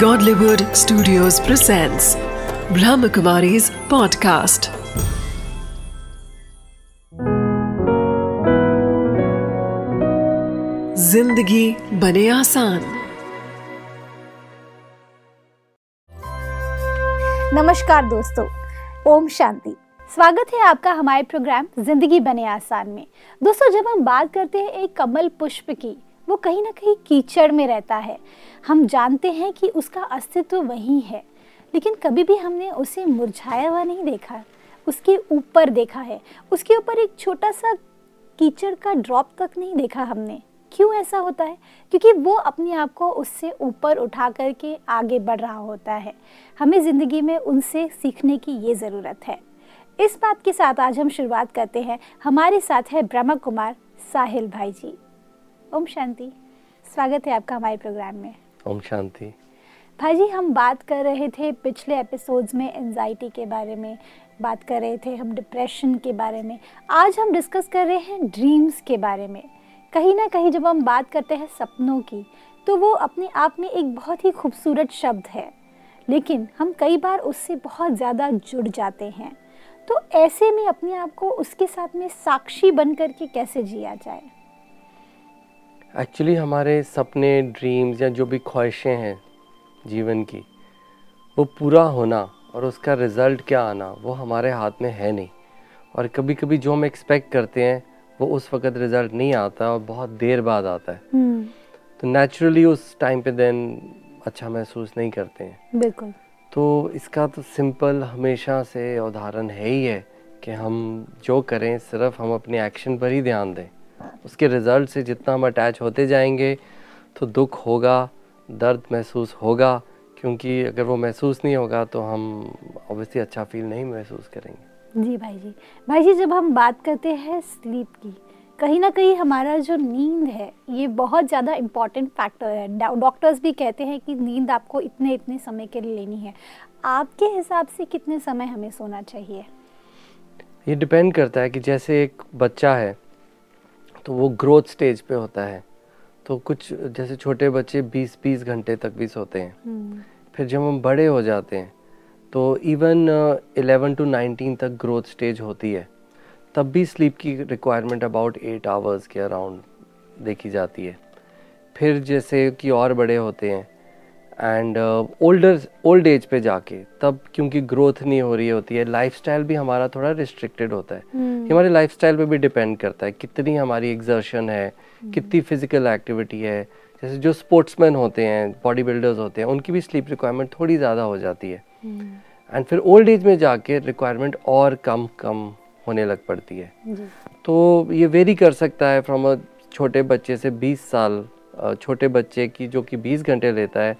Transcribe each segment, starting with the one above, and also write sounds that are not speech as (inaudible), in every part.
Godlywood Studios presents Brahmakumari's podcast. ज़िंदगी बने आसान। नमस्कार दोस्तों, ओम शांति। स्वागत है आपका हमारे प्रोग्राम ज़िंदगी बने आसान में। दोस्तों, जब हम बात करते हैं एक कमल पुष्प की वो कहीं ना कहीं कीचड़ में रहता है। हम जानते हैं कि उसका अस्तित्व वही है, लेकिन कभी भी हमने उसे मुरझाया हुआ नहीं देखा। उसके ऊपर देखा है। उसके ऊपर एक छोटा सा कीचड़ का ड्रॉप तक नहीं देखा हमने। क्यों ऐसा होता है? क्योंकि वो अपने आप को उससे ऊपर उठा करके आगे बढ़ रहा होता है। हमें ज़िंदगी में उनसे सीखने की ये ज़रूरत है। इस बात के साथ आज हम शुरुआत करते हैं। हमारे साथ है ब्रह्मा कुमार साहिल भाई जी। ओम शांति। स्वागत है आपका हमारे प्रोग्राम में। ओम शांति। भाई जी हम बात कर रहे थे पिछले एपिसोड्स में एनजाइटी के बारे में बात कर रहे थे हम डिप्रेशन के बारे में। आज हम डिस्कस कर रहे हैं ड्रीम्स के बारे में। कहीं ना कहीं जब हम बात करते हैं सपनों की तो वो अपने आप में एक बहुत ही खूबसूरत शब्द है। लेकिन हम कई बार उससे बहुत ज़्यादा जुड़ जाते हैं। तो ऐसे में अपने आप को उसके साथ में साक्षी बन करके कैसे जिया जाए? एक्चुअली हमारे सपने ड्रीम्स या जो भी ख्वाहिशें हैं जीवन की वो पूरा होना और उसका रिज़ल्ट क्या आना वो हमारे हाथ में है नहीं। और कभी कभी जो हम एक्सपेक्ट करते हैं वो उस वक्त रिज़ल्ट नहीं आता और बहुत देर बाद आता है। हम्म, तो नेचुरली उस टाइम पे देन अच्छा महसूस नहीं करते हैं। बिल्कुल। तो इसका तो सिंपल हमेशा से उदाहरण है ही है कि हम जो करें सिर्फ़ हम अपने एक्शन पर ही ध्यान दें। उसके रिज़ल्ट से जितना हम अटैच होते जाएँगे तो दुख होगा दर्द महसूस होगा क्योंकि अगर वो महसूस नहीं होगा तो हम ऑब्वियसली अच्छा फील नहीं महसूस करेंगे। जी भाई जी। भाई जी जब हम बात करते हैं स्लीप की कहीं ना कहीं हमारा जो नींद है ये बहुत ज़्यादा इंपॉर्टेंट फैक्टर है। डॉक्टर्स भी कहते हैं कि नींद आपको इतने इतने समय के लिए लेनी है। आपके हिसाब से कितने समय हमें सोना चाहिए? ये डिपेंड करता है कि जैसे एक बच्चा है तो वो ग्रोथ स्टेज पे होता है। तो कुछ जैसे छोटे बच्चे 20-20 घंटे तक भी सोते हैं। हम्म, फिर जब हम बड़े हो जाते हैं तो इवन एलेवन टू नाइनटीन तक ग्रोथ स्टेज होती है। तब भी स्लीप की रिक्वायरमेंट अबाउट एट आवर्स के अराउंड देखी जाती है। फिर जैसे कि और बड़े होते हैं एंड ओल्डर ओल्ड एज पे जाके तब क्योंकि ग्रोथ नहीं हो रही होती है लाइफस्टाइल भी हमारा थोड़ा रिस्ट्रिक्टेड होता है। ये हमारे लाइफस्टाइल पे भी डिपेंड करता है कितनी हमारी एग्जर्शन है hmm. कितनी फ़िज़िकल एक्टिविटी है। जैसे जो स्पोर्ट्समैन होते हैं बॉडी बिल्डर्स होते हैं उनकी भी स्लीप रिक्वायरमेंट थोड़ी ज़्यादा हो जाती है। हम्म, एंड फिर ओल्ड एज में जाके रिक्वायरमेंट और कम कम होने लग पड़ती है। तो ये वेरी कर सकता है फ्रॉम अ छोटे बच्चे से 20 साल छोटे बच्चे की जो कि 20 घंटे लेता है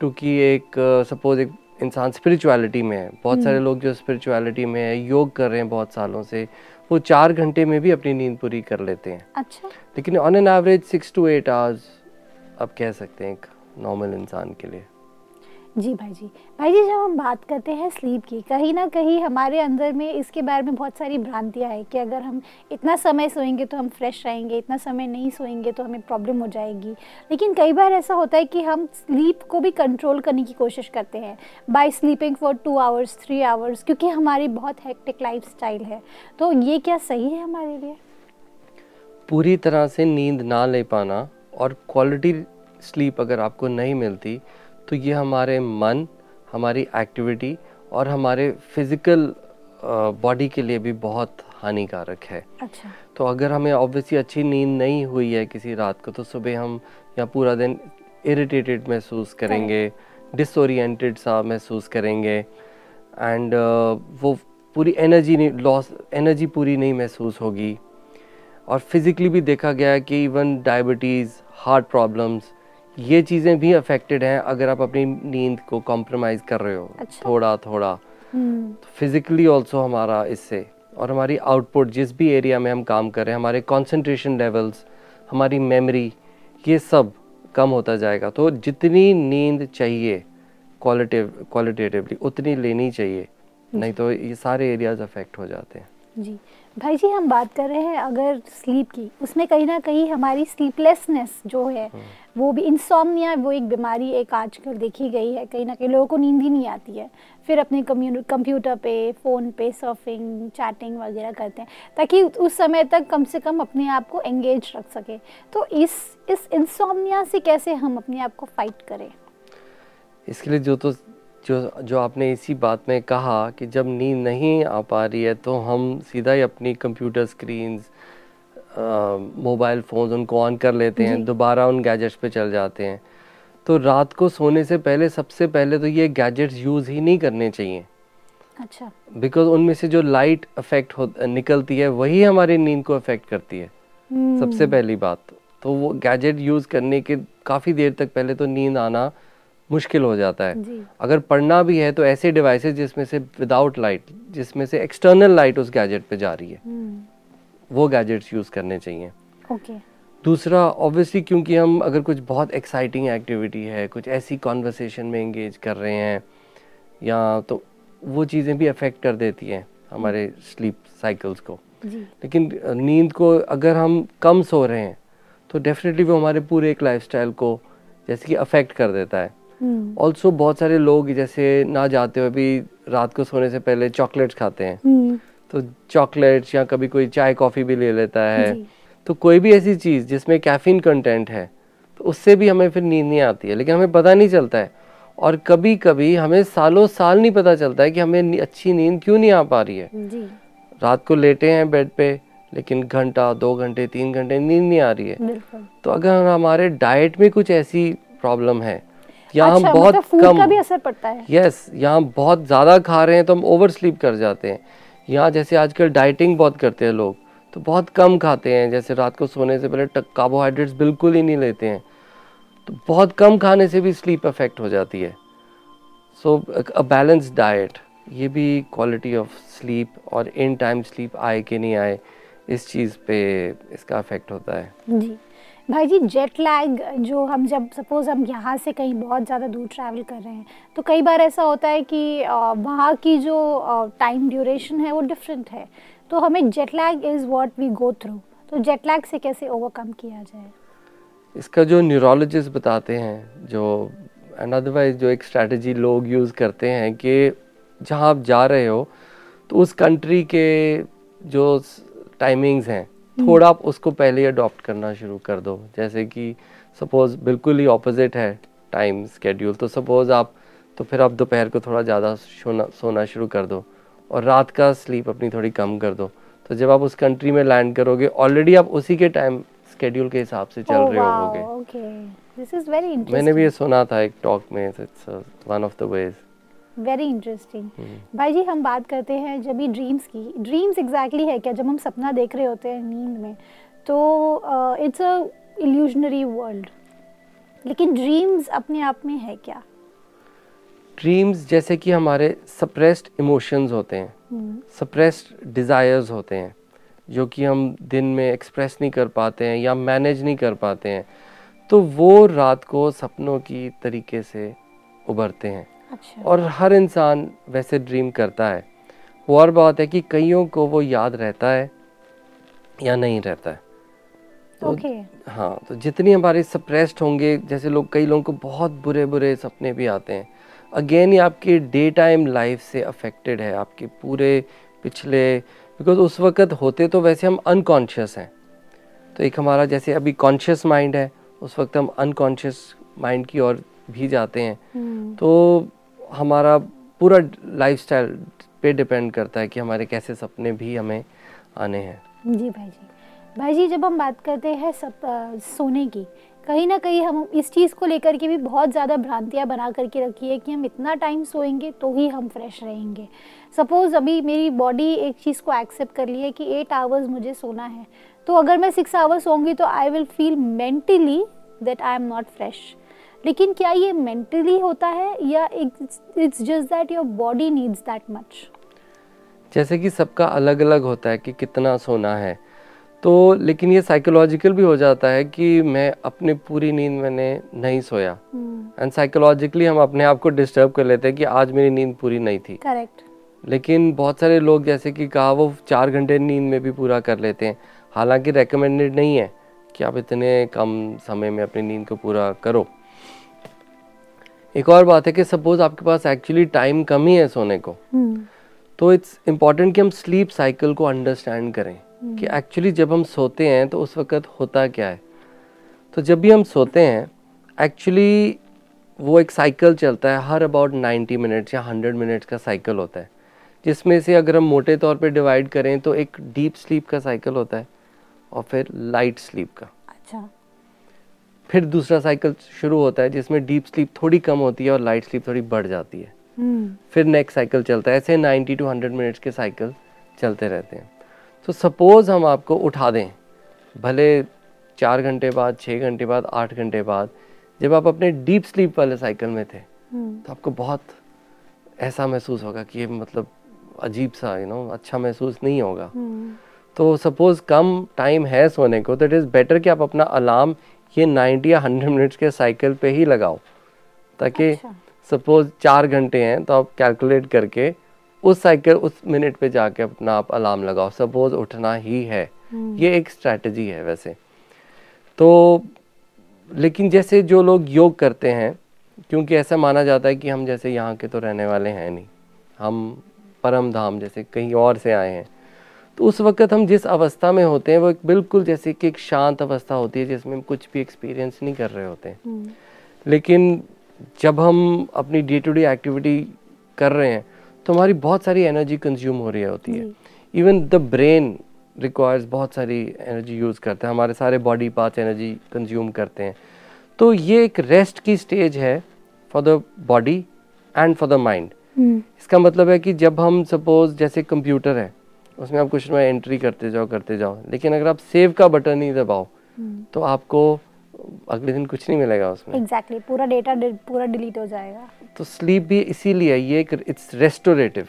टू कि एक सपोज़ एक इंसान स्पिरिचुअलिटी में है। बहुत सारे लोग जो स्पिरिचुअलिटी में है योग कर रहे हैं बहुत सालों से वो चार घंटे में भी अपनी नींद पूरी कर लेते हैं। अच्छा। लेकिन on an average six to eight hours आप कह सकते हैं एक नॉर्मल इंसान के लिए। जी भाई जी। भाई जी, जब हम बात करते हैं स्लीप की, कहीं ना कहीं हमारे अंदर में इसके बारे में बहुत सारी भ्रांतियाँ हैं कि अगर हम इतना समय सोएँगे तो हम फ्रेश रहेंगे, इतना समय नहीं सोएँगे तो हमें प्रॉब्लम हो जाएगी। लेकिन कई बार ऐसा होता है कि हम स्लीप को भी कंट्रोल करने की कोशिश करते हैं by sleeping for two hours three hours क्योंकि हमारी बहुत हेक्टिक लाइफ स्टाइल है। तो ये क्या सही है हमारे लिए? पूरी तरह से नींद ना ले पाना और क्वालिटी स्लीप अगर आपको नहीं मिलती तो ये हमारे मन हमारी एक्टिविटी और हमारे फ़िज़िकल बॉडी के लिए भी बहुत हानिकारक है। अच्छा। तो अगर हमें ऑब्वियसली अच्छी नींद नहीं हुई है किसी रात को तो सुबह हम या पूरा दिन इरिटेटेड महसूस करेंगे डिसोरिएंटेड सा महसूस करेंगे एंड वो पूरी एनर्जी नहीं लॉस एनर्जी पूरी नहीं महसूस होगी। और फिज़िकली भी देखा गया है कि इवन डायबिटीज़ हार्ट प्रॉब्लम्स ये चीज़ें भी अफेक्टेड हैं अगर आप अपनी नींद को कॉम्प्रोमाइज़ कर रहे हो। अच्छा। थोड़ा थोड़ा। हम्म। फिजिकली ऑल्सो हमारा इससे और हमारी आउटपुट जिस भी एरिया में हम काम कर रहे हैं हमारे कॉन्सेंट्रेशन लेवल्स हमारी मेमोरी ये सब कम होता जाएगा। तो जितनी नींद चाहिए क्वालिटिव क्वालिटेटिवली उतनी लेनी चाहिए। नहीं तो ये सारे एरियाज़ अफेक्ट हो जाते हैं। जी। भाई जी हम बात कर रहे हैं अगर स्लीप की उसमें कहीं ना कहीं हमारी स्लीपलेसनेस जो है वो भी इंसोमनिया वो एक बीमारी एक आजकल देखी गई है कहीं ना कहीं लोगों को नींद ही नहीं आती है। फिर अपने कंप्यूटर पे फ़ोन पे सर्फिंग चैटिंग वगैरह करते हैं ताकि उस समय तक कम से कम अपने आप को एंगेज रख सके। तो इस इस इंसोमनिया से कैसे हम अपने आप को फाइट करें? इसके लिए जो तो जो जो आपने इसी बात में कहा कि जब नींद नहीं आ पा रही है तो हम सीधा ही अपनी कंप्यूटर स्क्रीन्स मोबाइल फ़ोन्स उनको ऑन कर लेते हैं दोबारा उन गैजेट्स पे चल जाते हैं। तो रात को सोने से पहले सबसे पहले तो ये गैजेट्स यूज़ ही नहीं करने चाहिए। अच्छा। बिकॉज़ उनमें से जो लाइट अफेक्ट हो निकलती है वही हमारी नींद को अफेक्ट करती है। हम्म। सबसे पहली बात। तो वो गैजेट यूज़ करने के काफ़ी देर तक पहले तो नींद आना मुश्किल हो जाता है। अगर पढ़ना भी है तो ऐसे डिवाइसेस जिसमें से विदाउट लाइट जिसमें से एक्सटर्नल लाइट उस गैजेट पे जा रही है। हम्म, वो गैजेट्स यूज़ करने चाहिए। ओके दूसरा ऑब्वियसली क्योंकि हम अगर कुछ बहुत एक्साइटिंग एक्टिविटी है कुछ ऐसी कॉन्वर्सेशन में एंगेज कर रहे हैं या तो वो चीज़ें भी अफेक्ट कर देती हैं हमारे स्लीप साइकिल्स को। जी। लेकिन नींद को अगर हम कम सो रहे हैं तो डेफिनेटली वो हमारे पूरे एक लाइफस्टाइल को जैसे कि अफेक्ट कर देता है। हम्म, ऑल्सो बहुत सारे लोग जैसे ना जाते हुए भी रात को सोने से पहले चॉकलेट्स खाते हैं। हम्म, तो चॉकलेट्स या कभी कोई चाय कॉफ़ी भी ले लेता है। तो कोई भी ऐसी चीज़ जिसमें कैफीन कंटेंट है तो उससे भी हमें फिर नींद नहीं आती है लेकिन हमें पता नहीं चलता है। और कभी कभी हमें सालों साल नहीं पता चलता है कि हमें अच्छी नींद क्यों नहीं आ पा रही है। रात को लेटे हैं बेड पे लेकिन घंटा दो घंटे तीन घंटे नींद नहीं आ रही है। तो अगर हमारे डाइट में कुछ ऐसी प्रॉब्लम है या हम अच्छा बहुत मतलब कम का भी असर पड़ता है। यस यहाँ बहुत ज़्यादा खा रहे हैं तो हम ओवर स्लीप कर जाते हैं। यहाँ जैसे आजकल डाइटिंग बहुत करते हैं लोग तो बहुत कम खाते हैं। जैसे रात को सोने से पहले कार्बोहाइड्रेट्स बिल्कुल ही नहीं लेते हैं। तो बहुत कम खाने से भी स्लीप अफेक्ट हो जाती है। सो अ बैलेंस डाइट ये भी क्वालिटी ऑफ़ स्लीप और इन टाइम स्लीप आए कि नहीं आए इस चीज़ पे इसका अफेक्ट होता है। जी। भाई जी जेट लैग जो हम जब सपोज़ हम यहाँ से कहीं बहुत ज़्यादा दूर ट्रैवल कर रहे हैं तो कई बार ऐसा होता है कि वहाँ की जो टाइम ड्यूरेशन है वो डिफरेंट है। तो हमें jet lag is what we go through तो जेट लैग से कैसे ओवरकम किया जाए? इसका जो न्यूरोलॉजिस्ट बताते हैं, जो एंड अदरवाइज़ जो एक स्ट्रैटेजी लोग यूज़ करते हैं कि जहाँ आप जा रहे हो तो उस कंट्री के जो टाइमिंग्स हैं थोड़ा आप उसको पहले अडॉप्ट करना शुरू कर दो। जैसे कि सपोज़ बिल्कुल ही ऑपोजिट है टाइम स्केड्यूल तो सपोज़ आप तो फिर आप दोपहर को थोड़ा ज़्यादा सोना सोना शुरू कर दो और रात का स्लीप अपनी थोड़ी कम कर दो। तो जब आप उस कंट्री में लैंड करोगे ऑलरेडी आप उसी के टाइम स्केड्यूल के हिसाब से चल oh, रहे होगे। इज़ वेरी मैंने भी ये सुना था एक टॉक में it's one of the ways very interesting भाई जी हम बात करते हैं जब भी ड्रीम्स की। ड्रीम्स एग्जैक्टली है क्या? जब हम सपना देख रहे होते हैं नींद में तो इट्स अ इल्यूजनरी वर्ल्ड लेकिन ड्रीम्स अपने आप में है क्या? ड्रीम्स जैसे कि हमारे सप्रेस्ड इमोशंस होते हैं सप्रेस्ड डिज़ायर्स होते हैं जो कि हम दिन में एक्सप्रेस नहीं कर पाते हैं या मैनेज नहीं कर पाते हैं तो वो रात को सपनों की तरीके से उभरते हैं। अच्छा। और हर इंसान वैसे ड्रीम करता है। वो और बात है कि कईयों को वो याद रहता है या नहीं रहता है। तो ओके हाँ तो जितनी हमारे सप्रेस्ड होंगे जैसे लोग कई लोगों को बहुत बुरे बुरे सपने भी आते हैं। अगेन ये आपके डे टाइम लाइफ से अफेक्टेड है आपके पूरे पिछले बिकॉज़ उस वक्त होते तो वैसे हम अनकॉन्शियस हैं। तो एक हमारा जैसे अभी कॉन्शियस माइंड है उस वक्त हम अनकॉन्शियस माइंड की ओर भी जाते हैं। हम्म, तो हमारा पूरा लाइफस्टाइल पे डिपेंड करता है कि हमारे कैसे सपने भी हमें आने हैं। जी भाई जी। भाई जी, जब हम बात करते हैं सब सोने की, कहीं ना कहीं हम इस चीज़ को लेकर के भी बहुत ज़्यादा भ्रांतियाँ बना करके रखी है कि हम इतना टाइम सोएँगे तो ही हम फ्रेश रहेंगे। सपोज़ अभी मेरी बॉडी एक चीज़ को एक्सेप्ट कर ली है कि एट आवर्स मुझे सोना है तो अगर मैं सिक्स आवर्स सोऊँगी तो I will feel mentally that I am not fresh लेकिन क्या ये मेंटली होता है या it's just that your body needs that much जैसे कि सबका अलग अलग होता है कि कितना सोना है। तो लेकिन ये साइकोलॉजिकल भी हो जाता है कि मैं अपनी पूरी नींद मैंने नहीं सोया। एंड साइकोलॉजिकली हम अपने आप को डिस्टर्ब कर लेते हैं कि आज मेरी नींद पूरी नहीं थी। करेक्ट लेकिन बहुत सारे लोग जैसे कि कहा वो चार घंटे नींद में भी पूरा कर लेते हैं। हालाँकि रेकमेंडेड नहीं है कि आप इतने कम समय में अपनी नींद को पूरा करो। एक और बात है कि सपोज़ आपके पास एक्चुअली टाइम कम ही है सोने को हम्म, तो इट्स इंपॉर्टेंट कि हम स्लीप साइकिल को अंडरस्टैंड करें कि एक्चुअली जब हम सोते हैं तो उस वक्त होता क्या है। तो जब भी हम सोते हैं एक्चुअली वो एक साइकिल चलता है हर अबाउट 90 मिनट्स या 100 मिनट्स का साइकिल होता है जिसमें से अगर हम मोटे तौर पे डिवाइड करें तो एक डीप स्लीप का साइकिल होता है और फिर लाइट स्लीप का। अच्छा। फिर दूसरा साइकिल शुरू होता है जिसमें डीप स्लीप थोड़ी कम होती है और लाइट स्लीप थोड़ी बढ़ जाती है। हम्म, फिर नेक्स्ट साइकिल चलता है ऐसे 90 टू 100 मिनट्स के साइकिल चलते रहते हैं। तो सपोज़ हम आपको उठा दें भले चार घंटे बाद छः घंटे बाद आठ घंटे बाद जब आप अपने डीप स्लीप वाले साइकिल में थे हम्म, तो आपको बहुत ऐसा महसूस होगा कि ये मतलब अजीब सा यू नो अच्छा महसूस नहीं होगा। हम्म, तो सपोज़ कम टाइम है सोने को तो इट इज़ बेटर कि आप अपना अलार्म ये 90 या 100 मिनट्स के साइकिल पे ही लगाओ ताकि अच्छा। सपोज़ चार घंटे हैं तो आप कैलकुलेट करके उस साइकिल उस मिनट पे जाके अपना आप अलार्म लगाओ सपोज़ उठना ही है। ये एक स्ट्रैटेजी है वैसे। तो लेकिन जैसे जो लोग योग करते हैं क्योंकि ऐसा माना जाता है कि हम जैसे यहाँ के तो रहने वाले हैं नहीं हम परम धाम जैसे कहीं और से आए हैं तो उस वक्त हम जिस अवस्था में होते हैं वो एक बिल्कुल जैसे कि एक शांत अवस्था होती है जिसमें हम कुछ भी एक्सपीरियंस नहीं कर रहे होते। हैं हम्म, लेकिन जब हम अपनी डे टू डे एक्टिविटी कर रहे हैं तो हमारी बहुत सारी एनर्जी कंज्यूम हो रही होती है। इवन द ब्रेन रिक्वायर्स बहुत सारी एनर्जी यूज़ करते हैं हमारे सारे बॉडी पार्ट्स एनर्जी कंज्यूम करते हैं। तो ये एक रेस्ट की स्टेज है for the body and for the mind इसका मतलब है कि जब हम सपोज़ जैसे कंप्यूटर है उसमें आप कुछ में एंट्री करते जाओ करते जाओ। लेकिन अगर आप सेव का बटन नहीं दबाओ हम्म। तो आपको अगले दिन कुछ नहीं मिलेगा उसमें। एग्जैक्टली पूरा डेटा पूरा डिलीट हो जाएगा। तो स्लीप भी इसीलिए ये एक इट्स रेस्टोरेटिव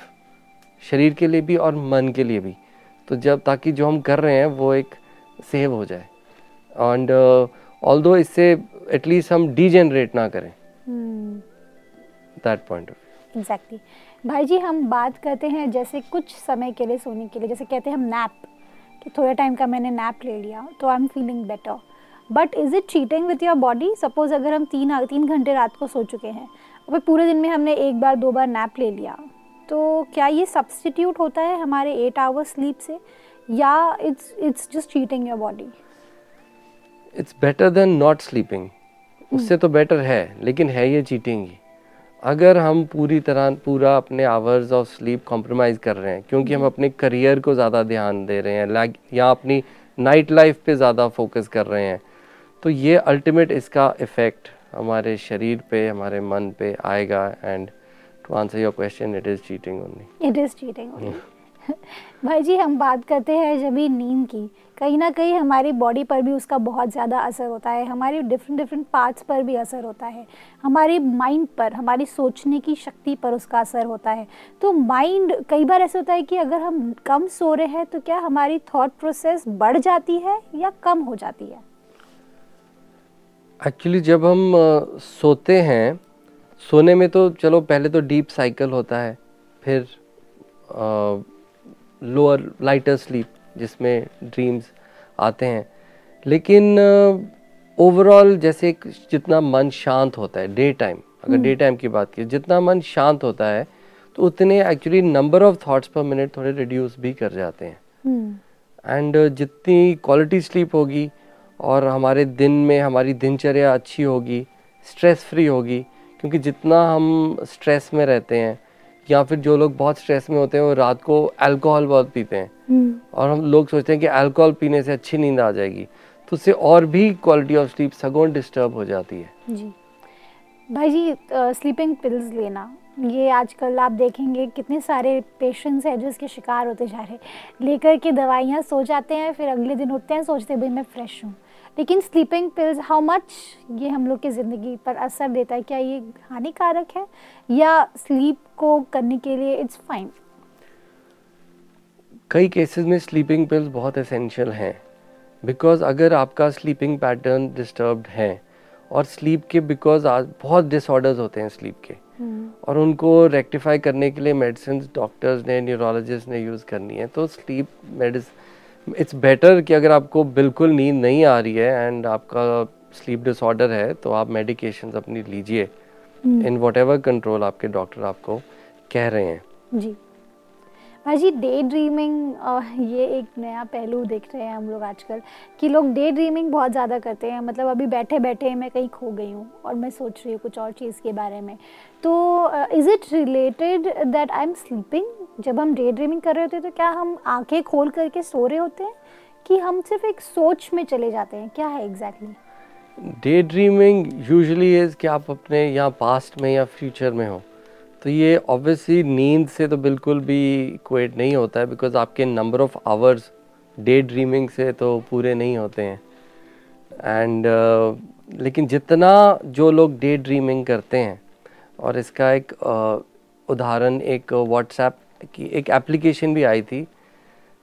शरीर के लिए भी और मन के लिए भी। तो जब ताकि जो हम कर रहे हैं वो एक सेव हो जाए। एंड ऑल दो इससे एटलीस्ट हम डीजेनरेट ना करें। दैट पॉइंट ऑफ़ एग्जैक्टली भाई जी हम बात करते हैं जैसे कुछ समय के लिए सोने के लिए जैसे कहते हैं हम नैप कि थोड़े टाइम का मैंने नैप ले लिया तो I am feeling better but is it cheating with your body suppose अगर हम तीन तीन घंटे रात को सो चुके हैं और फिर पूरे दिन में हमने एक बार दो बार नैप ले लिया तो क्या ये सब्सटीट्यूट होता है हमारे एट आवर्स स्लीप से? या it's it's just cheating your body it's better than not sleeping उससे तो बेटर है लेकिन है ये चीटिंग ही. अगर हम पूरी तरह पूरा अपने आवर्स ऑफ़ स्लीप कॉम्प्रोमाइज़ कर रहे हैं क्योंकि हम अपने करियर को ज़्यादा ध्यान दे रहे हैं लाइक या अपनी नाइट लाइफ पे ज़्यादा फोकस कर रहे हैं तो ये अल्टीमेट इसका इफ़ेक्ट हमारे शरीर पे हमारे मन पे आएगा and to answer your question it is cheating only it is cheating भाई जी, हम बात करते हैं जब भी नींद की। कहीं ना कहीं हमारी बॉडी पर भी उसका बहुत ज़्यादा असर होता है। हमारी डिफरेंट डिफरेंट पार्ट्स पर भी असर होता है। हमारी माइंड पर, हमारी सोचने की शक्ति पर उसका असर होता है। तो माइंड कई बार ऐसा होता है कि अगर हम कम सो रहे हैं तो क्या हमारी थॉट प्रोसेस बढ़ जाती है या कम हो जाती है? एक्चुअली जब हम सोते हैं, सोने में तो चलो पहले तो डीप साइकिल होता है। फिर लोअर लाइटर स्लीप जिसमें ड्रीम्स आते हैं। लेकिन ओवरऑल जैसे एक जितना मन शांत होता है डे टाइम अगर डे टाइम की बात की जितना मन शांत होता है तो उतने actually number of thoughts per minute थोड़े रिड्यूस भी कर जाते हैं। हम्म। एंड जितनी क्वालिटी स्लीप होगी और हमारे दिन में हमारी दिनचर्या अच्छी होगी स्ट्रेस फ्री होगी क्योंकि जितना हम स्ट्रेस में रहते हैं या फिर जो लोग बहुत स्ट्रेस में होते हैं वो रात को अल्कोहल बहुत पीते हैं। हम्म। और हम लोग सोचते हैं कि अल्कोहल पीने से अच्छी नींद आ जाएगी तो उससे और भी क्वालिटी ऑफ़ स्लीप सगों डिस्टर्ब हो जाती है। जी। भाई जी स्लीपिंग पिल्स लेना ये आजकल आप देखेंगे कितने सारे पेशेंट्स हैं जो इसके शिकार होते जा रहे लेकर के दवाइयाँ सो जाते हैं फिर अगले दिन उठते हैं सोचते भाई मैं फ्रेश हूँ। लेकिन स्लीपिंग पिल्स हाउ मच ये हम लोग की ज़िंदगी पर असर देता है? क्या ये हानिकारक है? या स्लीप को करने के लिए इट्स फाइन कई केसेस में स्लीपिंग पिल्स बहुत एसेंशियल हैं। बिकॉज़ अगर आपका स्लीपिंग पैटर्न डिस्टर्ब्ड है और स्लीप के बिकॉज़ आज बहुत डिसऑर्डर्स होते हैं स्लीप के और उनको रेक्टिफाई करने के लिए मेडिसिन डॉक्टर्स ने न्यूरोलॉजिस्ट ने यूज़ करनी है तो स्लीप मेडिसिन इट्स बेटर कि अगर आपको बिल्कुल नींद नहीं आ रही है एंड आपका स्लीप डिसऑर्डर है तो आप मेडिकेशंस अपनी लीजिए इन वट एवर कंट्रोल आपके डॉक्टर आपको कह रहे हैं। जी। भाई जी डे ड्रीमिंग ये एक नया पहलू देख रहे हैं हम लोग आजकल कि लोग डे ड्रीमिंग बहुत ज़्यादा करते हैं। मतलब अभी बैठे बैठे मैं कहीं खो गई हूँ और मैं सोच रही हूँ कुछ और चीज़ के बारे में। तो is it related that I am sleeping जब हम डे ड्रीमिंग कर रहे होते हैं तो क्या हम आँखें खोल करके सो रहे होते हैं कि हम सिर्फ़ एक सोच में चले जाते हैं? क्या है exactly day dreaming usually is कि आप अपने यहाँ पास्ट में या फ्यूचर में हो। तो ये ऑब्वियसली नींद से तो बिल्कुल भी इक्वेट नहीं होता है बिकॉज़ आपके number of hours day dreaming से तो पूरे नहीं होते हैं। एंड uh, लेकिन जितना जो लोग डे ड्रीमिंग करते हैं और इसका एक uh, उदाहरण एक व्हाट्सएप की एक एप्लीकेशन भी आई थी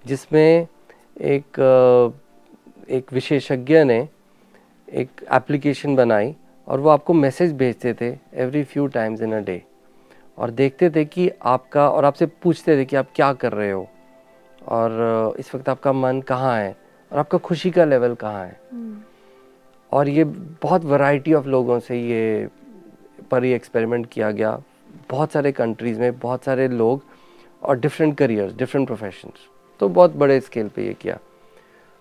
जिसमें एक एक विशेषज्ञ ने एक एप्लीकेशन बनाई और वो आपको मैसेज भेजते थे every few times in a day और देखते थे कि आपका और आपसे पूछते थे कि आप क्या कर रहे हो। और इस वक्त आपका मन कहाँ है? और आपका खुशी का लेवल कहाँ है? हम्म। और ये बहुत वैरायटी ऑफ़ लोगों से ये पर ये एक्सपेरिमेंट किया गया। बहुत सारे कंट्रीज़ में बहुत सारे लोग और डिफरेंट करियर्स डिफरेंट प्रोफेशंस तो बहुत बड़े स्केल पे ये किया।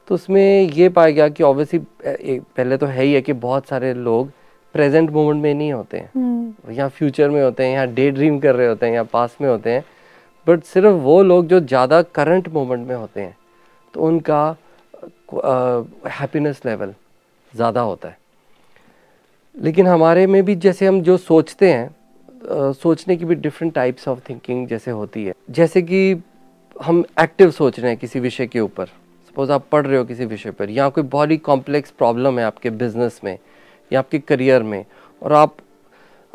तो उसमें ये पाया गया कि ऑब्वियसली पहले तो है ही है कि बहुत सारे लोग प्रेजेंट मोमेंट में नहीं होते हैं। हम्म। या फ्यूचर में होते हैं या डे ड्रीम कर रहे होते हैं या पास में होते हैं। बट सिर्फ़ वो लोग जो ज़्यादा करंट मोमेंट में होते हैं तो उनका हैप्पीनेस लेवल ज़्यादा होता है। लेकिन हमारे में भी जैसे हम जो सोचते हैं सोचने की भी डिफरेंट टाइप्स ऑफ़ थिंकिंग जैसे होती है। जैसे कि हम एक्टिव सोच रहे हैं किसी विषय के ऊपर। सपोज़ आप पढ़ रहे हो किसी विषय पर या कोई बहुत ही कॉम्प्लेक्स प्रॉब्लम है आपके बिज़नेस में या आपके करियर में और आप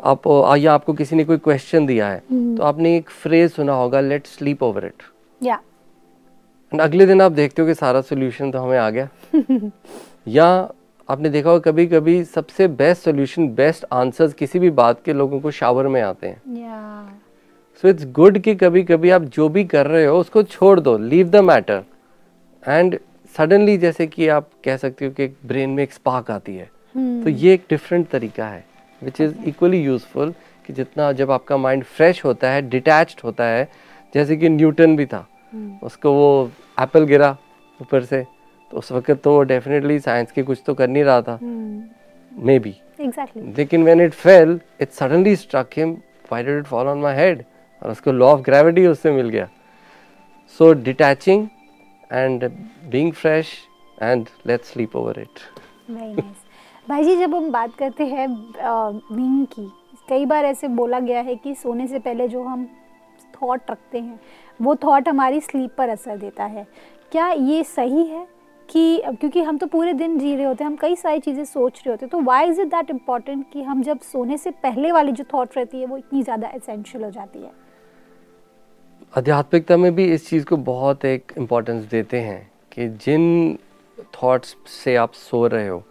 आप या आपको किसी ने कोई क्वेश्चन दिया है hmm. तो आपने एक फ्रेज सुना होगा लेट स्लीप ओवर इट या अगले दिन आप देखते हो कि सारा सोल्यूशन तो हमें आ गया। (laughs) या आपने देखा होगा कभी कभी सबसे बेस्ट सोल्यूशन बेस्ट आंसर्स किसी भी बात के लोगों को शावर में आते हैं। सो इट्स गुड कि कभी कभी आप जो भी कर रहे हो उसको छोड़ दो leave the matter and suddenly जैसे कि आप कह सकते हो कि ब्रेन में एक स्पार्क आती है। तो ये एक डिफरेंट तरीका है विच इज़ इक्वली यूजफुल कि जितना जब आपका माइंड फ्रेश होता है डिटैच्ड होता है जैसे कि न्यूटन भी था। Hmm. उसको वो एप्पल गिरा ऊपर से। तो उस वक्त तो डेफिनेटली साइंस के कुछ तो कर नहीं रहा था। मे बी लेकिन when it fell it suddenly struck him why did it fall on my head और उसको लॉ ऑफ़ ग्रेविटी उससे मिल गया। So detaching and being fresh and let's sleep over it भाई जी जब हम बात करते हैं नींद की कई बार ऐसे बोला गया है कि सोने से पहले जो हम थॉट रखते हैं वो थॉट हमारी स्लीप पर असर देता है। क्या ये सही है? कि क्योंकि हम तो पूरे दिन जी रहे होते हैं हम कई सारी चीज़ें सोच रहे होते हैं तो why is it that important कि हम जब सोने से पहले वाली जो थॉट रहती है वो इतनी ज़्यादा एसेंशियल हो जाती है? आध्यात्मिकता में भी इस चीज़ को बहुत एक इम्पोर्टेंस देते हैं कि जिन थॉट्स से आप सो रहे हो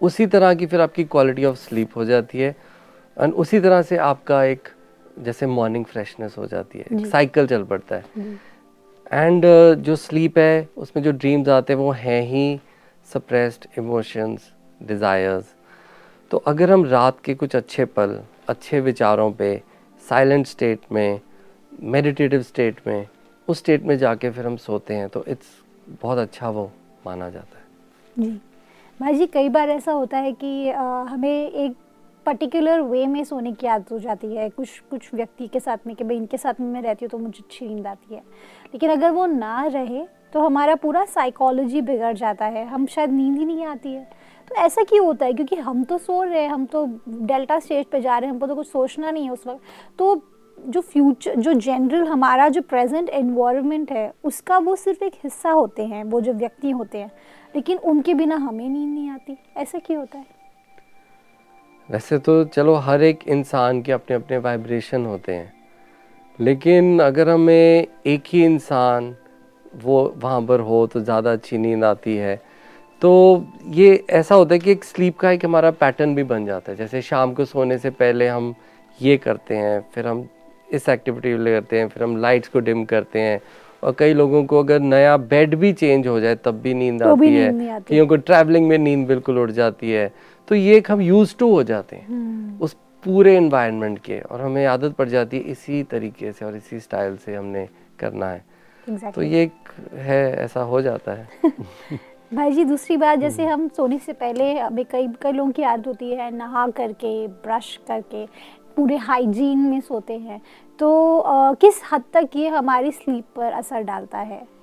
उसी तरह की फिर आपकी क्वालिटी ऑफ़ स्लीप हो जाती है एंड उसी तरह से आपका एक जैसे मॉर्निंग फ्रेशनेस हो जाती है। साइकिल चल पड़ता है। एंड uh, जो स्लीप है उसमें जो ड्रीम्स आते हैं वो हैं ही सप्रेस्ड इमोशंस डिज़ायर्स तो अगर हम रात के कुछ अच्छे पल अच्छे विचारों पे साइलेंट स्टेट में मेडिटेटिव स्टेट में उस स्टेट में जाके फिर हम सोते हैं तो इट्स बहुत अच्छा वो माना जाता है। जी। भाई जी कई बार ऐसा होता है कि आ, हमें एक पर्टिकुलर वे में सोने की आदत हो जाती है। कुछ कुछ व्यक्ति के साथ में कि भाई इनके साथ में मैं रहती हूँ तो मुझे अच्छी नींद आती है। लेकिन अगर वो ना रहे तो हमारा पूरा साइकोलॉजी बिगड़ जाता है। हम शायद नींद ही नहीं आती है। तो ऐसा क्यों होता है? क्योंकि हम तो सो रहे हैं, हम तो डेल्टा स्टेज पे जा रहे हैं, हमको तो कुछ सोचना नहीं है उस वक्त। तो जो फ्यूचर जो जनरल हमारा जो प्रेजेंट एनवायरनमेंट है, उसका वो सिर्फ़ एक हिस्सा होते हैं, वो जो व्यक्ति होते हैं। लेकिन उनके बिना हमें नींद नहीं आती। ऐसा क्यों होता है? वैसे तो चलो हर एक इंसान के अपने अपने वाइब्रेशन होते हैं। लेकिन अगर हमें एक ही इंसान वो वहाँ पर हो तो ज़्यादा अच्छी नींद आती है तो ये ऐसा होता है कि एक स्लीप का एक हमारा पैटर्न भी बन जाता है। जैसे शाम को सोने से पहले हम ये करते हैं फिर हम इस एक्टिविटी करते हैं फिर हम लाइट्स को डिम करते हैं और कई लोगों को अगर नया बेड भी चेंज हो जाए तब भी नींद तो आती भी है। कईयों को ट्रैवलिंग में नींद बिल्कुल उड़ जाती है। तो ये एक हम यूज़ टू हो जाते हैं। हम्म, उस पूरे इन्वायरमेंट के और हमें आदत पड़ जाती है इसी तरीके से और इसी स्टाइल से हमने करना है। Exactly. तो ये एक है ऐसा हो जाता है। (laughs) भाई जी दूसरी बात जैसे हम्म। हम सोने से पहले अभी कई कई लोगों की आदत होती है नहा करके ब्रश करके पूरे हाइजीन में सोते हैं। तो अ, किस हद तक ये हमारी स्लीप पर असर डालता है?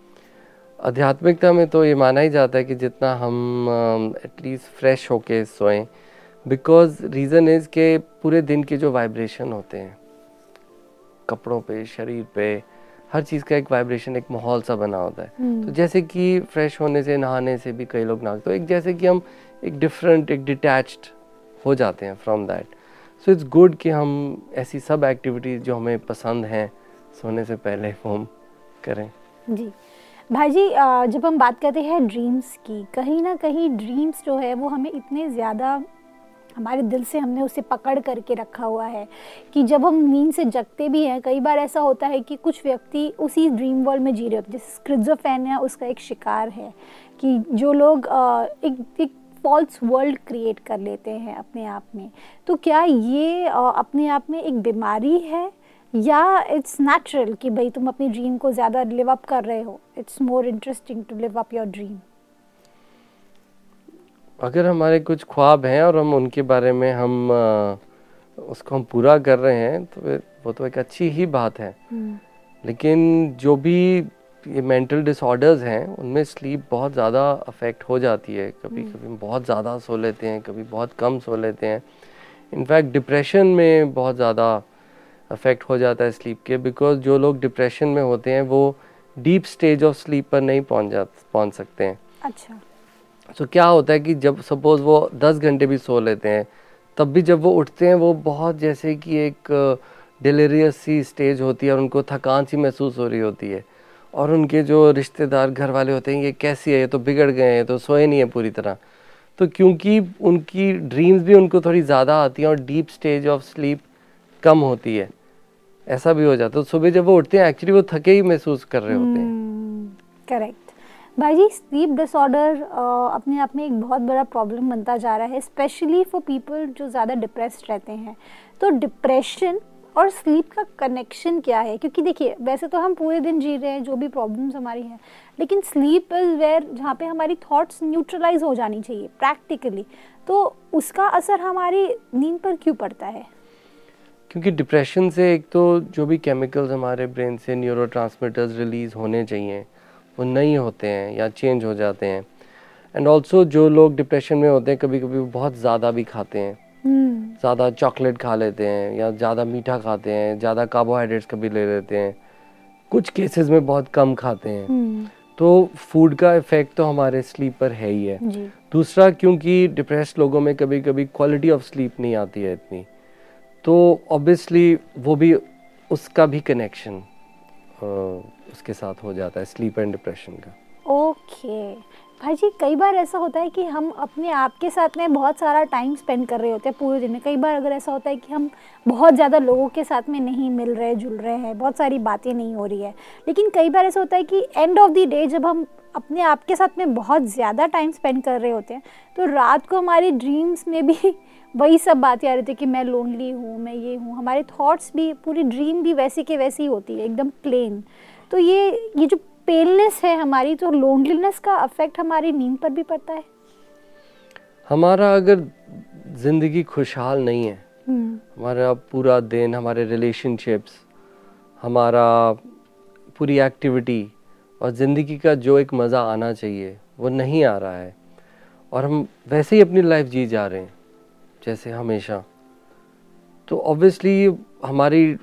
आध्यात्मिकता में तो ये माना ही जाता है कि जितना हम एटलीस्ट फ्रेश होके सोएँ बिकॉज़ रीज़न इज़ के पूरे दिन के जो वाइब्रेशन होते हैं कपड़ों पे शरीर पे हर चीज़ का एक वाइब्रेशन एक माहौल सा बना होता है। हम्म। तो जैसे कि फ्रेश होने से नहाने से भी कई लोग नहाते तो एक जैसे कि हम एक डिफरेंट एक डिटैच्ड हो जाते हैं from that so it's good कि हम ऐसी सब एक्टिविटीज़ जो हमें पसंद हैं सोने से पहले वो हम करें। जी। भाई जी जब हम बात करते हैं ड्रीम्स की, कहीं ना कहीं ड्रीम्स जो है वो हमें इतने ज़्यादा, हमारे दिल से हमने उसे पकड़ करके रखा हुआ है कि जब हम नींद से जगते भी हैं, कई बार ऐसा होता है कि कुछ व्यक्ति उसी ड्रीम वर्ल्ड में जी रहे होते हैं। जैसे स्क्रिजोफेन है, उसका एक शिकार है कि जो लोग एक एक फॉल्स वर्ल्ड क्रिएट कर लेते हैं अपने आप में। तो क्या ये अपने आप में एक बीमारी है? या इट्स नेचुरल कि भाई तुम अपनी ड्रीम को ज़्यादा लिव अप कर रहे हो. It's more interesting to live up your dream अगर हमारे कुछ ख्वाब हैं और हम उनके बारे में हम उसको हम पूरा कर रहे हैं तो वो तो एक अच्छी ही बात है. लेकिन जो भी ये मेंटल डिसऑर्डर्स हैं उनमें स्लीप बहुत ज़्यादा अफेक्ट हो जाती है. कभी कभी बहुत ज़्यादा सो लेते हैं कभी बहुत कम सो लेते हैं. इनफैक्ट डिप्रेशन में बहुत ज़्यादा अफेक्ट हो जाता है स्लीप के बिकॉज़ जो लोग डिप्रेशन में होते हैं वो डीप स्टेज ऑफ़ स्लीप पर नहीं पहुँच जा पहुँच सकते हैं। अच्छा। सो क्या होता है कि जब सपोज़ वो दस घंटे भी सो लेते हैं तब भी जब वो उठते हैं वो बहुत जैसे कि एक डिलेरियस सी स्टेज होती है और उनको थकान सी महसूस हो रही होती है। और उनके जो रिश्तेदार घर वाले होते हैं ये कैसी है ये तो बिगड़ गए हैं तो सोए नहीं है पूरी तरह। तो क्योंकि उनकी ड्रीम्स भी उनको थोड़ी ज़्यादा आती हैं और डीप स्टेज ऑफ़ स्लीप कम होती है। ऐसा भी हो जाता है। तो सुबह जब वो उठते हैं एक्चुअली वो थके ही महसूस कर रहे होते हैं। करेक्ट भाई जी स्लीप डिसऑर्डर अपने आप में एक बहुत बड़ा प्रॉब्लम बनता जा रहा है स्पेशली फॉर पीपल जो ज़्यादा डिप्रेस्ड रहते हैं। तो डिप्रेशन और स्लीप का कनेक्शन क्या है? क्योंकि देखिए, वैसे तो हम पूरे दिन जी रहे हैं, जो भी प्रॉब्लम्स हमारी हैं, लेकिन स्लीप इज़ वेयर जहाँ पे हमारी थॉट्स न्यूट्रलाइज हो जानी चाहिए प्रैक्टिकली तो उसका असर हमारी नींद पर क्यों पड़ता है? क्योंकि डिप्रेशन से एक तो जो भी केमिकल्स हमारे ब्रेन से न्यूरो रिलीज़ होने चाहिए वो नहीं होते हैं या चेंज हो जाते हैं। एंड ऑल्सो जो लोग डिप्रेशन में होते हैं कभी कभी वो बहुत ज़्यादा भी खाते हैं। हम्म। ज़्यादा चॉकलेट खा लेते हैं या ज़्यादा मीठा खाते हैं ज़्यादा कार्बोहाइड्रेट्स कभी ले लेते हैं। कुछ केसेस में बहुत कम खाते हैं। हम्म। तो फ़ूड का इफ़ेक्ट तो हमारे स्लीप पर है ही है। जी। दूसरा क्योंकि डिप्रेस लोगों में कभी कभी क्वालिटी ऑफ़ स्लीप नहीं आती है इतनी। तो ऑब्वियसली वो भी उसका भी कनेक्शन उसके साथ हो जाता है स्लीप एंड डिप्रेशन का। ओके भाई जी कई बार ऐसा होता है कि हम अपने आप के साथ में बहुत सारा टाइम स्पेंड कर रहे होते हैं पूरे दिन में। कई बार अगर ऐसा होता है कि हम बहुत ज़्यादा लोगों के साथ में नहीं मिल रहे, जुल रहे हैं, बहुत सारी बातें नहीं हो रही है। लेकिन कई बार ऐसा होता है कि एंड ऑफ़ द डे जब हम अपने आप के साथ में बहुत ज़्यादा टाइम स्पेंड कर रहे होते हैं तो रात को हमारी ड्रीम्स में भी वही सब बातें आ रही थी कि मैं लोनली हूँ मैं ये हूँ। हमारे थॉट्स भी पूरी ड्रीम भी वैसी के वैसी होती है एकदम प्लेन तो ये ये जो पेलनेस है हमारी तो लोनलीनेस का अफेक्ट हमारी नींद पर भी पड़ता है। हमारा अगर ज़िंदगी खुशहाल नहीं है हम्म, हमारा पूरा दिन हमारे रिलेशनशिप्स हमारा पूरी एक्टिविटी और ज़िंदगी का जो एक मज़ा आना चाहिए वो नहीं आ रहा है। और हम वैसे ही अपनी लाइफ जी जा रहे हैं। जैसे हमेशा। तो ऑब्वियसली हमारी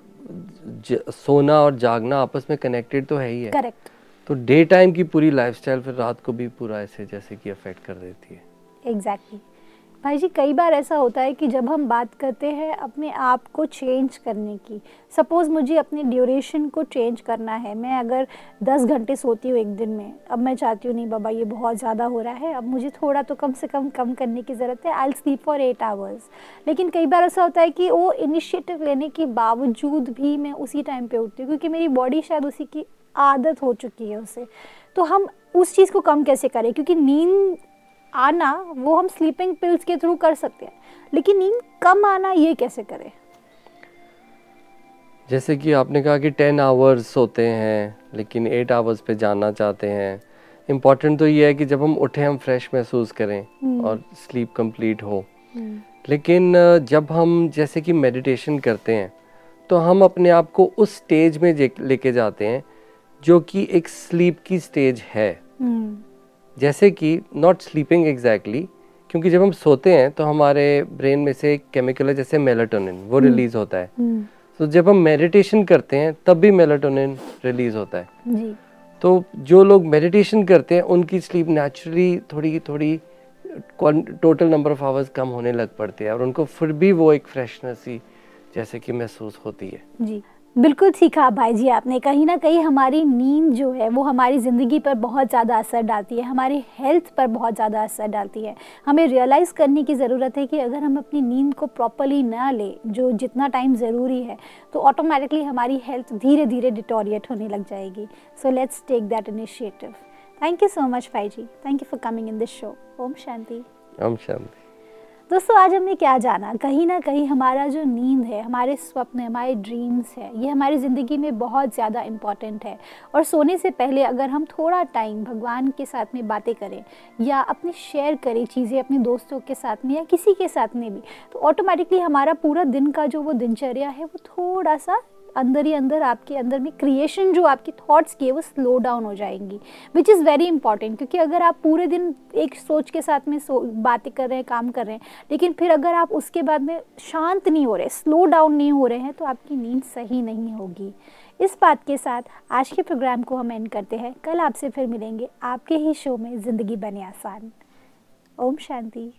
ज- सोना और जागना आपस में कनेक्टेड तो है ही है। करेक्ट तो डे टाइम की पूरी लाइफस्टाइल फिर रात को भी पूरा ऐसे जैसे कि अफेक्ट कर देती है। एग्जैक्टली भाई जी, कई बार ऐसा होता है कि जब हम बात करते हैं अपने आप को चेंज करने की सपोज़ मुझे अपने ड्यूरेशन को चेंज करना है, मैं अगर 10 घंटे सोती हूँ एक दिन में, अब मैं चाहती हूँ, नहीं बाबा, ये बहुत ज़्यादा हो रहा है, अब मुझे थोड़ा तो कम से कम कम करने की ज़रूरत है I sleep for eight hours लेकिन कई बार ऐसा होता है कि वो इनिशिएटिव लेने के बावजूद भी मैं उसी टाइम पर उठती हूँ, क्योंकि मेरी बॉडी शायद उसी की आदत हो चुकी है उसे। तो हम उस चीज़ को कम कैसे करें? क्योंकि नींद आना वो हम स्लीपिंग पिल्स के थ्रू कर सकते हैं। लेकिन नींद कम आना ये कैसे करें? जैसे कि आपने कहा कि टेन आवर्स सोते हैं लेकिन एट आवर्स पे जाना चाहते हैं। इंपॉर्टेंट तो ये है कि जब हम उठे हम फ्रेश महसूस करें हम्म। और स्लीप कंप्लीट हो। हम्म, लेकिन जब हम जैसे कि मेडिटेशन करते हैं तो हम अपने आप को उस स्टेज में लेके जाते हैं जो कि एक स्लीप की स्टेज है। हम्म, जैसे कि नॉट स्लीपिंग एग्जैक्टली क्योंकि जब हम सोते हैं तो हमारे ब्रेन में से एक केमिकल है जैसे मेलाटोनिन वो रिलीज़ होता है। हम्म, तो जब हम मेडिटेशन करते हैं तब भी मेलाटोनिन रिलीज़ होता है। जी। तो जो लोग मेडिटेशन करते हैं उनकी स्लीप नेचुरली थोड़ी थोड़ी टोटल नंबर ऑफ़ आवर्स कम होने लग पड़ते हैं और उनको फिर भी वो एक फ्रेशनेस ही जैसे कि महसूस होती है। जी। बिल्कुल ठीक कहा भाई जी आपने। कहीं ना कहीं हमारी नींद जो है, वो हमारी ज़िंदगी पर बहुत ज़्यादा असर डालती है, हमारी हेल्थ पर बहुत ज़्यादा असर डालती है। हमें रियलाइज़ करने की ज़रूरत है कि अगर हम अपनी नींद को प्रॉपरली ना लें, जो जितना टाइम ज़रूरी है तो ऑटोमेटिकली हमारी हेल्थ धीरे धीरे डिटोरिएट होने लग जाएगी। So let's take that initiative thank you so much भाई जी। Thank you for coming in this show Om Shanti. Om Shanti. दोस्तों, आज हमने क्या जाना? कहीं ना कहीं हमारा जो नींद है, हमारे स्वप्न हमारे ड्रीम्स है, ये हमारी ज़िंदगी में बहुत ज़्यादा इंपॉर्टेंट है। और सोने से पहले अगर हम थोड़ा टाइम भगवान के साथ में बातें करें, या अपने शेयर करें चीज़ें अपने दोस्तों के साथ में या किसी के साथ में भी तो ऑटोमेटिकली हमारा पूरा दिन का जो वो दिनचर्या है, वो थोड़ा सा अंदर ही अंदर आपके अंदर में क्रिएशन जो आपकी थॉट्स की है, वो स्लो डाउन हो जाएँगी विच इज़ वेरी इंपॉर्टेंट क्योंकि अगर आप पूरे दिन एक सोच के साथ में बातें कर रहे हैं, काम कर रहे हैं, लेकिन फिर अगर आप उसके बाद में शांत नहीं हो रहे स्लो डाउन नहीं हो रहे हैं तो आपकी नींद सही नहीं होगी। इस बात के साथ आज के प्रोग्राम को हम एंड करते हैं। कल आपसे फिर मिलेंगे आपके ही शो में, ज़िंदगी बने आसान। ओम शांति।